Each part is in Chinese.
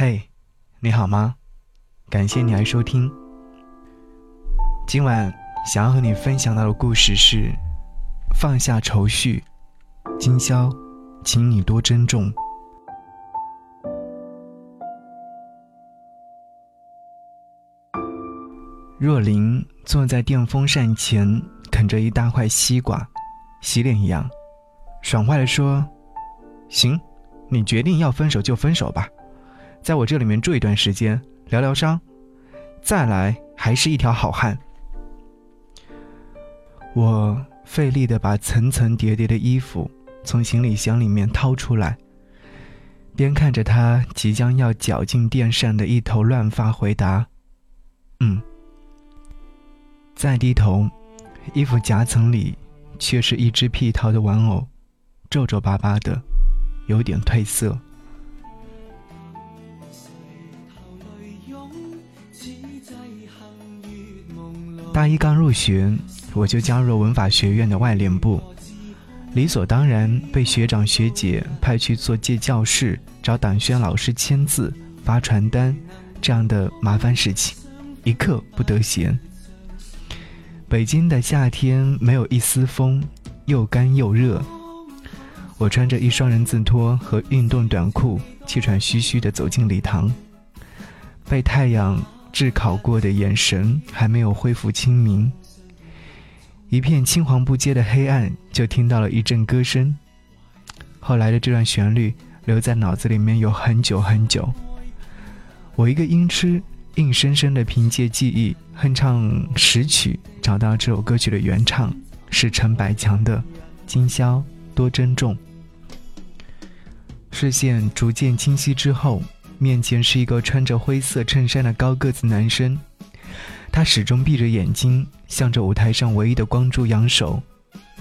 嘿，你好吗？感谢你来收听。今晚想要和你分享到的故事是：放下愁绪，今宵，请你多珍重。若琳坐在电风扇前，啃着一大块西瓜，洗脸一样，爽快地说：“行，你决定要分手就分手吧，在我这里面住一段时间，疗疗伤，再来还是一条好汉。”我费力的把层层叠叠的衣服从行李箱里面掏出来，边看着他即将要绞进电扇的一头乱发，回答：“嗯。”再低头，衣服夹层里却是一只屁桃的玩偶，皱皱巴巴的，有点褪色。大一刚入学。我就加入文法学院的外联部，理所当然被学长学姐派去做借教室、找党宣老师签字、发传单这样的麻烦事情，一刻不得闲。北京的夏天没有一丝风，又干又热。我穿着一双人字拖和运动短裤，气喘吁吁地走进礼堂，被太阳炙烤过的眼神还没有恢复清明。一片青黄不接的黑暗，就听到了一阵歌声。后来的这段旋律留在脑子里面有很久很久。我一个音痴，硬生生的凭借记忆哼唱识曲，找到这首歌曲的原唱是陈百强的《今宵多珍重》。视线逐渐清晰之后，面前是一个穿着灰色衬衫的高个子男生。他始终闭着眼睛，向着舞台上唯一的光柱扬手，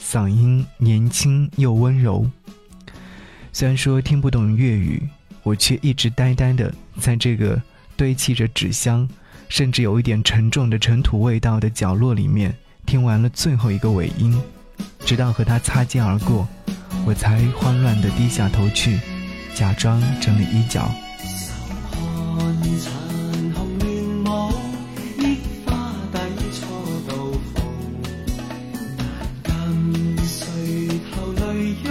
嗓音年轻又温柔。虽然说听不懂粤语，我却一直呆呆的在这个堆砌着纸箱，甚至有一点沉重的尘土味道的角落里面，听完了最后一个尾音，直到和他擦肩而过，我才慌乱的低下头去，假装整理衣角。残红乱舞忆花底初度逢难禁垂头泪涌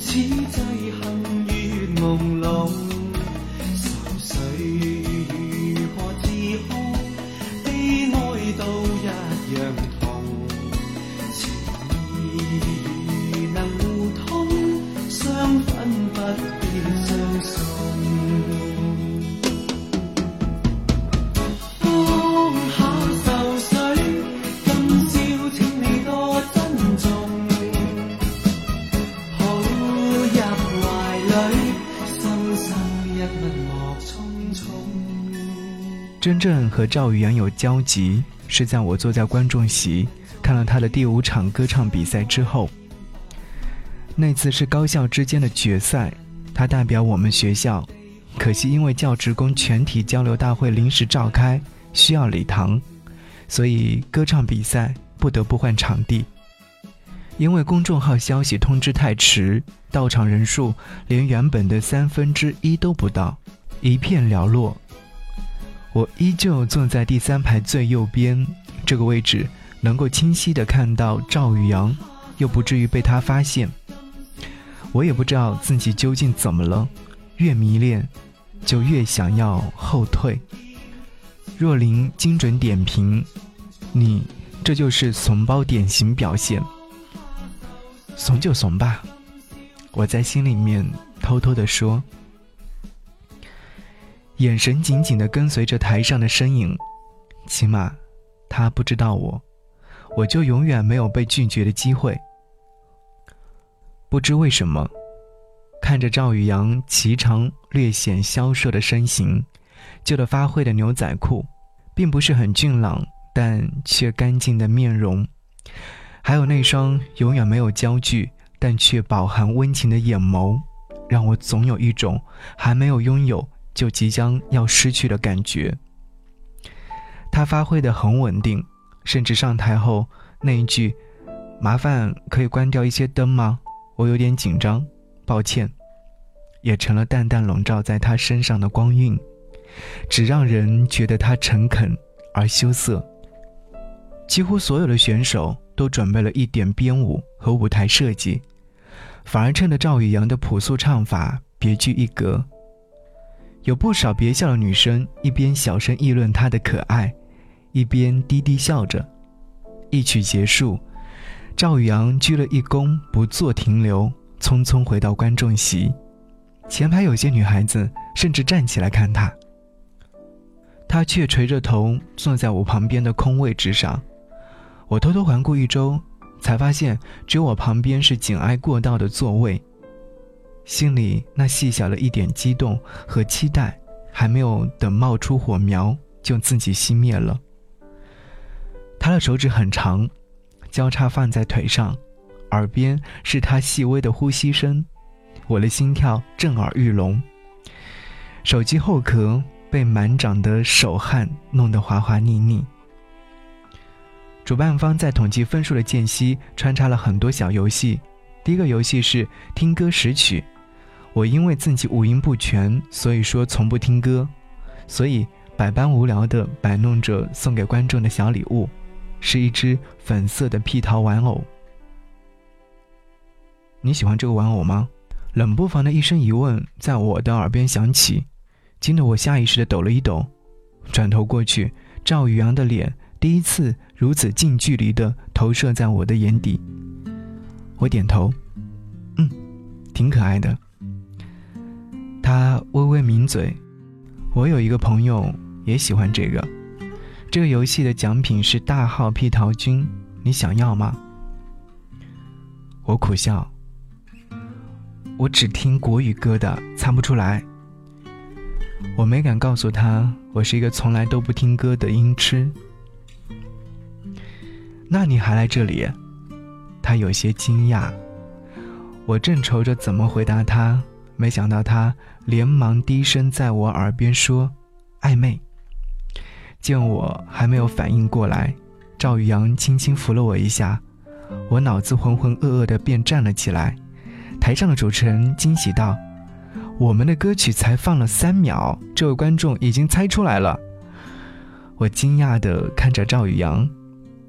此际幸月朦胧愁绪如何自控悲哀都一样和赵宇阳有交集，是在我坐在观众席看了他的第五场歌唱比赛之后。那次是高校之间的决赛，他代表我们学校，可惜因为教职工全体交流大会临时召开，需要礼堂，所以歌唱比赛不得不换场地。因为公众号消息通知太迟，到场人数连原本的三分之一都不到，一片寥落。我依旧坐在第三排最右边这个位置，能够清晰的看到赵宇阳，又不至于被他发现。我也不知道自己究竟怎么了，越迷恋，就越想要后退。若琳精准点评：你这就是怂包典型表现。怂就怂吧，我在心里面偷偷的说。眼神紧紧地跟随着台上的身影，起码他不知道我，我就永远没有被拒绝的机会。不知为什么，看着赵宇阳颀长略显消瘦的身形，旧的发灰的牛仔裤，并不是很俊朗但却干净的面容，还有那双永远没有焦距但却饱含温情的眼眸，让我总有一种还没有拥有。就即将要失去的感觉。他发挥的很稳定，甚至上台后那一句“麻烦可以关掉一些灯吗？”我有点紧张，抱歉。也成了淡淡笼罩在他身上的光晕，只让人觉得他诚恳而羞涩。几乎所有的选手都准备了一点编舞和舞台设计，反而衬得赵宇阳的朴素唱法别具一格。有不少别校的女生一边小声议论他的可爱，一边低低笑着。一曲结束，赵宇阳鞠了一躬，不做停留，匆匆回到观众席。前排有些女孩子甚至站起来看他，他却垂着头坐在我旁边的空位置上。我偷偷环顾一周，才发现只有我旁边是紧挨过道的座位。心里那细小的一点激动和期待，还没有等冒出火苗，就自己熄灭了。他的手指很长，交叉放在腿上，耳边是他细微的呼吸声，我的心跳震耳欲聋。手机后壳被满掌的手汗弄得滑滑腻腻。主办方在统计分数的间隙穿插了很多小游戏，第一个游戏是听歌识曲。我因为自己五音不全，所以说从不听歌，所以百般无聊的摆弄着送给观众的小礼物，是一只粉色的屁桃玩偶。你喜欢这个玩偶吗？冷不防的一声疑问在我的耳边响起，惊得我下意识的抖了一抖，转头过去，赵宇阳的脸第一次如此近距离的投射在我的眼底。我点头，嗯，挺可爱的。他微微抿嘴，我有一个朋友也喜欢这个。这个游戏的奖品是大号屁桃君，你想要吗？我苦笑，我只听国语歌的，唱不出来。我没敢告诉他，我是一个从来都不听歌的音痴。那你还来这里？他有些惊讶。我正愁着怎么回答他。没想到他连忙低声在我耳边说：“暧昧。”见我还没有反应过来，赵宇阳轻轻扶了我一下，我脑子浑浑噩噩的便站了起来。台上的主持人惊喜道：“我们的歌曲才放了三秒，这位观众已经猜出来了。”我惊讶的看着赵宇阳，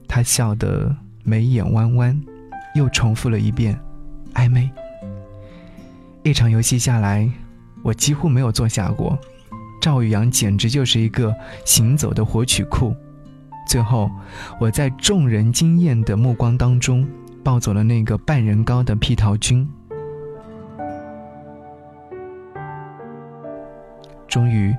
他笑得眉眼弯弯，又重复了一遍：“暧昧。”一场游戏下来，我几乎没有坐下过。赵宇阳简直就是一个行走的活曲库。最后，我在众人惊艳的目光当中，抱走了那个半人高的屁桃君。终于，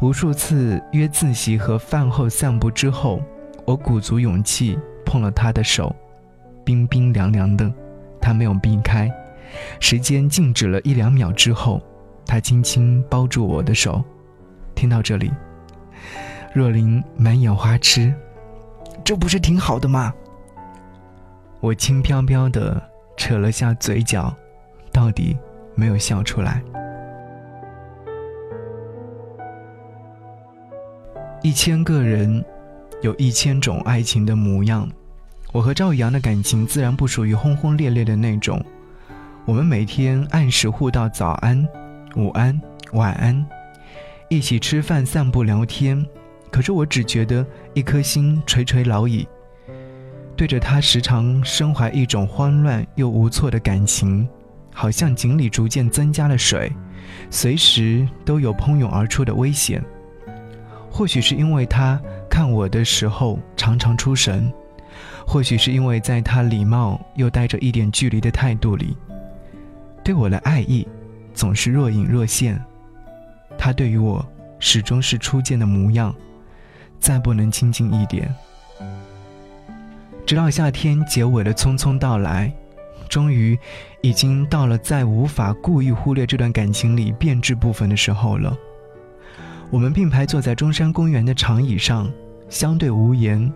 无数次约自习和饭后散步之后，我鼓足勇气碰了他的手，冰冰凉凉的，他没有避开。时间静止了一两秒之后，他轻轻包住我的手。听到这里，若琳满眼花痴，这不是挺好的吗？我轻飘飘的扯了下嘴角，到底没有笑出来。一千个人，有一千种爱情的模样。我和赵宇阳的感情自然不属于轰轰烈烈的那种。我们每天按时互道早安、午安、晚安，一起吃饭、散步、聊天。可是我只觉得一颗心垂垂老矣，对着他时常身怀一种慌乱又无措的感情，好像井里逐渐增加了水，随时都有喷涌而出的危险。或许是因为他看我的时候常常出神，或许是因为在他礼貌又带着一点距离的态度里。对我的爱意，总是若隐若现。他对于我，始终是初见的模样，再不能亲近一点。直到夏天结尾的匆匆到来，终于，已经到了再无法故意忽略这段感情里变质部分的时候了。我们并排坐在中山公园的长椅上，相对无言。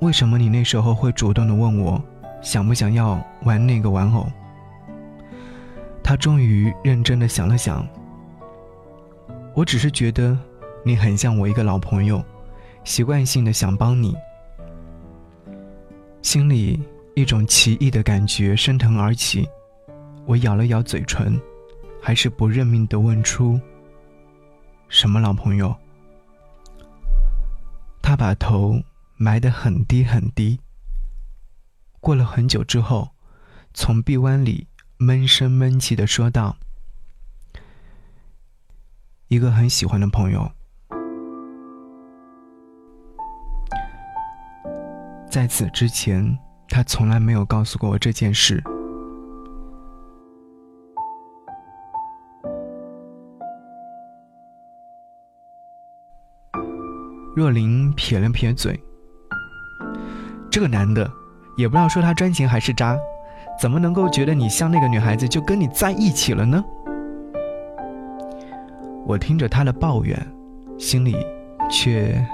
为什么你那时候会主动的问我？想不想要玩那个玩偶？他终于认真的想了想。我只是觉得你很像我一个老朋友，习惯性的想帮你。心里一种奇异的感觉升腾而起，我咬了咬嘴唇，还是不认命的问出：“什么老朋友？”他把头埋得很低很低。过了很久之后，从臂弯里闷声闷气的说道：“一个很喜欢的朋友。”在此之前，他从来没有告诉过我这件事。若琳撇了撇嘴，这个男的，也不知道说他专情还是渣，怎么能够觉得你像那个女孩子就跟你在一起了呢？我听着他的抱怨，心里却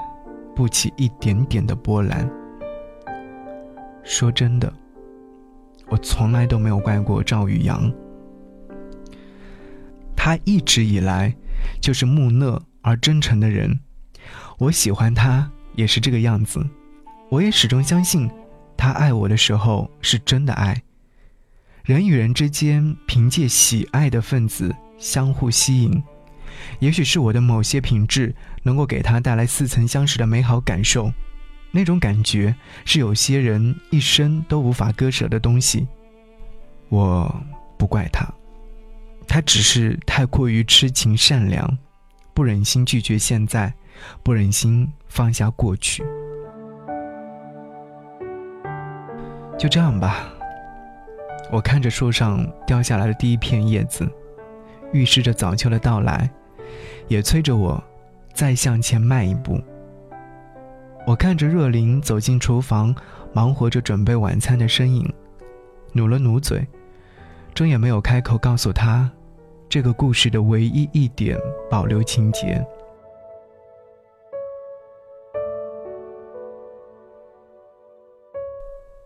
不起一点点的波澜。说真的，我从来都没有怪过赵宇阳，他一直以来就是木讷而真诚的人。我喜欢他也是这个样子，我也始终相信，他爱我的时候是真的爱。人与人之间凭借喜爱的分子相互吸引，也许是我的某些品质能够给他带来似曾相识的美好感受，那种感觉是有些人一生都无法割舍的东西。我不怪他，他只是太过于痴情善良，不忍心拒绝现在。不忍心放下过去，就这样吧。我看着树上掉下来的第一片叶子，预示着早秋的到来，也催着我再向前迈一步。我看着若琳走进厨房，忙活着准备晚餐的身影，努了努嘴，终也没有开口告诉她，这个故事的唯一一点保留情节。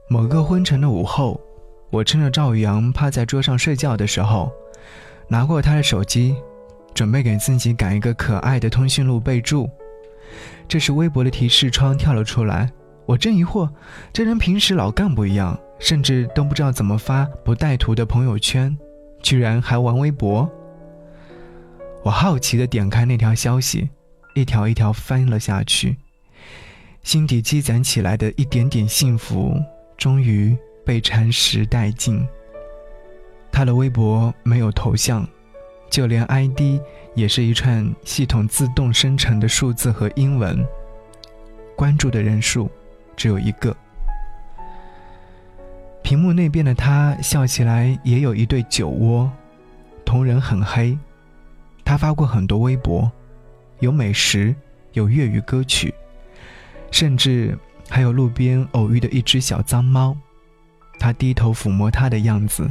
某个昏沉的午后，我趁着赵宇阳趴在桌上睡觉的时候，拿过他的手机，准备给自己改一个可爱的通讯录备注。这时，微博的提示窗跳了出来。我正疑惑，这人平时老干部一样，甚至都不知道怎么发不带图的朋友圈，居然还玩微博。我好奇地点开那条消息，一条一条翻了下去，心底积攒起来的一点点幸福。终于被蚕食殆尽。他的微博没有头像，就连 ID 也是一串系统自动生成的数字和英文。关注的人数只有一个。屏幕那边的他笑起来也有一对酒窝，瞳仁很黑。他发过很多微博，有美食，有粤语歌曲，甚至。还有路边偶遇的一只小脏猫，他低头抚摸它的样子，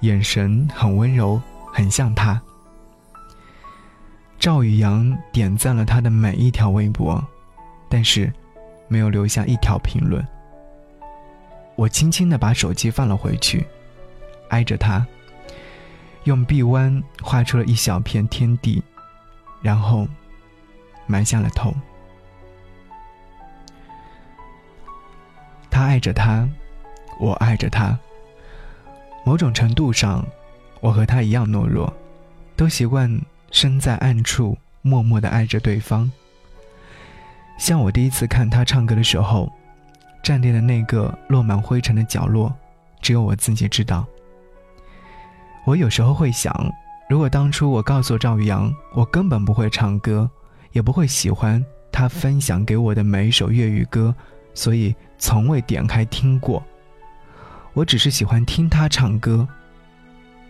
眼神很温柔，很像他。赵宇阳点赞了他的每一条微博，但是没有留下一条评论。我轻轻的把手机放了回去，挨着他，用臂弯画出了一小片天地，然后埋下了头。他爱着他，我爱着他。某种程度上，我和他一样懦弱，都习惯身在暗处，默默的爱着对方。像我第一次看他唱歌的时候，站立的那个落满灰尘的角落，只有我自己知道。我有时候会想，如果当初我告诉赵宇阳，我根本不会唱歌，也不会喜欢他分享给我的每一首粤语歌。所以从未点开听过，我只是喜欢听他唱歌。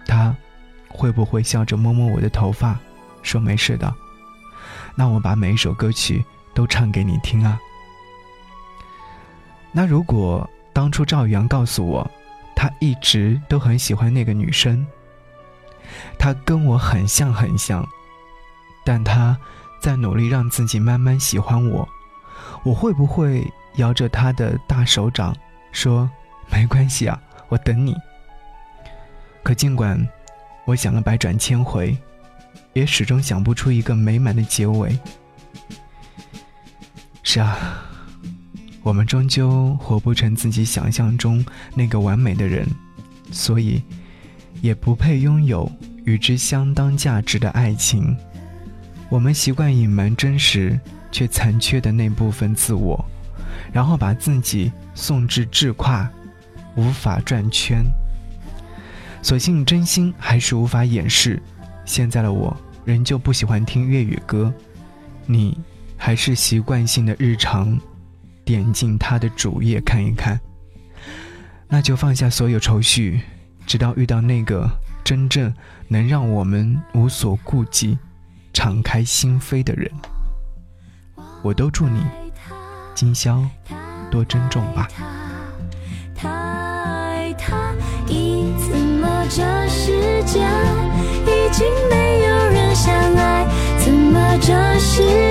他会不会笑着摸摸我的头发，说没事的？那我把每一首歌曲都唱给你听啊。那如果当初赵宇阳告诉我，他一直都很喜欢那个女生，他跟我很像很像，但他在努力让自己慢慢喜欢我，我会不会？摇着他的大手掌，说：“没关系啊，我等你。”可尽管我想了百转千回，也始终想不出一个美满的结尾。是啊，我们终究活不成自己想象中那个完美的人，所以也不配拥有与之相当价值的爱情。我们习惯隐瞒真实却残缺的那部分自我，然后把自己送至至跨，无法转圈。所幸真心还是无法掩饰。现在的我仍旧不喜欢听粤语歌，你还是习惯性的日常点进他的主页看一看。那就放下所有愁绪，直到遇到那个真正能让我们无所顾忌。敞开心扉的人，我都祝你今宵多珍重吧。这世界已经没有人相爱？怎么这世